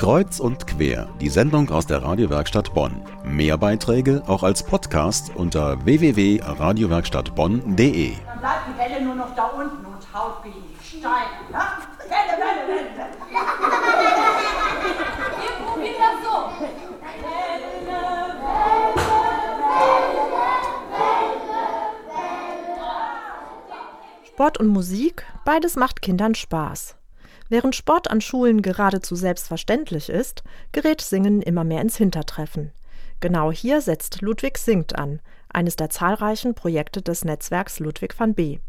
Kreuz und quer, die Sendung aus der Radiowerkstatt Bonn. Mehr Beiträge auch als Podcast unter www.radiowerkstattbonn.de. Dann bleibt die Welle nur noch da unten und haut die Steine. Ne? Welle, Welle, Welle. Wir probieren das so. Sport und Musik, beides macht Kindern Spaß. Während Sport an Schulen geradezu selbstverständlich ist, gerät Singen immer mehr ins Hintertreffen. Genau hier setzt Ludwig Singt an, eines der zahlreichen Projekte des Netzwerks Ludwig van B.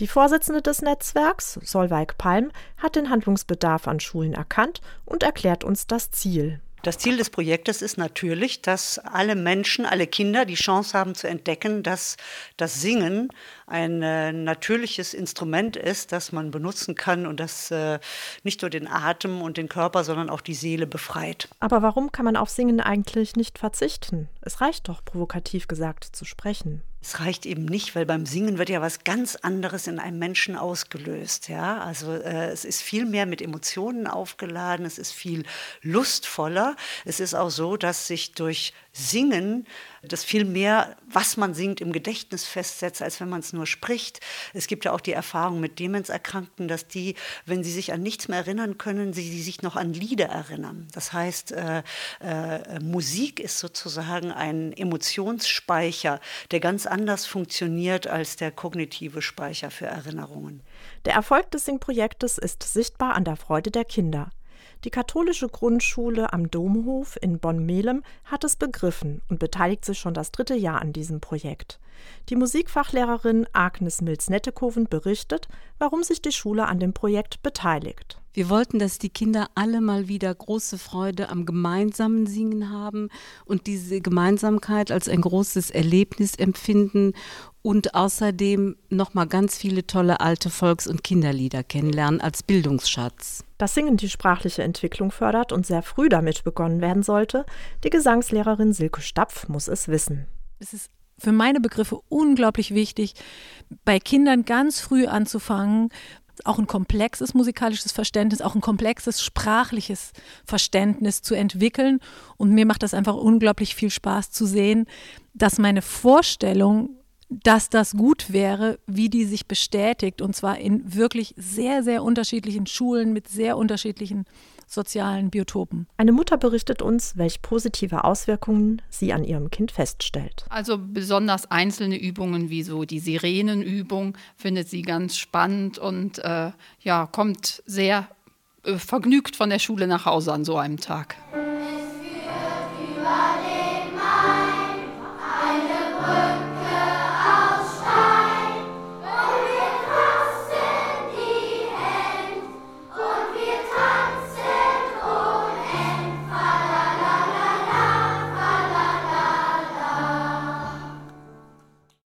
Die Vorsitzende des Netzwerks, Solveig Palm, hat den Handlungsbedarf an Schulen erkannt und erklärt uns das Ziel. Das Ziel des Projektes ist natürlich, dass alle Menschen, alle Kinder die Chance haben zu entdecken, dass das Singen ein äh, natürliches Instrument ist, das man benutzen kann und das äh, nicht nur den Atem und den Körper, sondern auch die Seele befreit. Aber warum kann man auf Singen eigentlich nicht verzichten? Es reicht doch, provokativ gesagt, zu sprechen. Es reicht eben nicht, weil beim Singen wird ja was ganz anderes in einem Menschen ausgelöst. Ja? Also äh, es ist viel mehr mit Emotionen aufgeladen, es ist viel lustvoller. Es ist auch so, dass sich durch Singen das viel mehr, was man singt, im Gedächtnis festsetzt, als wenn man es nur spricht. Es gibt ja auch die Erfahrung mit Demenzerkrankten, dass die, wenn sie sich an nichts mehr erinnern können, sie, sie sich noch an Lieder erinnern. Das heißt, äh, äh, Musik ist sozusagen ein Emotionsspeicher, der ganz anders funktioniert als der kognitive Speicher für Erinnerungen. Der Erfolg des Singprojektes ist sichtbar an der Freude der Kinder. Die katholische Grundschule am Domhof in Bonn-Melem hat es begriffen und beteiligt sich schon das dritte Jahr an diesem Projekt. Die Musikfachlehrerin Agnes Milz-Nettekoven berichtet, warum sich die Schule an dem Projekt beteiligt. Wir wollten, dass die Kinder alle mal wieder große Freude am gemeinsamen Singen haben und diese Gemeinsamkeit als ein großes Erlebnis empfinden und außerdem noch mal ganz viele tolle alte Volks- und Kinderlieder kennenlernen als Bildungsschatz. Dass Singen die sprachliche Entwicklung fördert und sehr früh damit begonnen werden sollte, die Gesangslehrerin Silke Stapf muss es wissen. Es ist für meine Begriffe unglaublich wichtig, bei Kindern ganz früh anzufangen, auch ein komplexes musikalisches Verständnis, auch ein komplexes sprachliches Verständnis zu entwickeln. Und mir macht das einfach unglaublich viel Spaß zu sehen, dass meine Vorstellung, dass das gut wäre, wie die sich bestätigt. Und zwar in wirklich sehr, sehr unterschiedlichen Schulen mit sehr unterschiedlichen sozialen Biotopen. Eine Mutter berichtet uns, welche positive Auswirkungen sie an ihrem Kind feststellt. Also besonders einzelne Übungen wie so die Sirenenübung findet sie ganz spannend und äh, ja, kommt sehr äh, vergnügt von der Schule nach Hause an so einem Tag.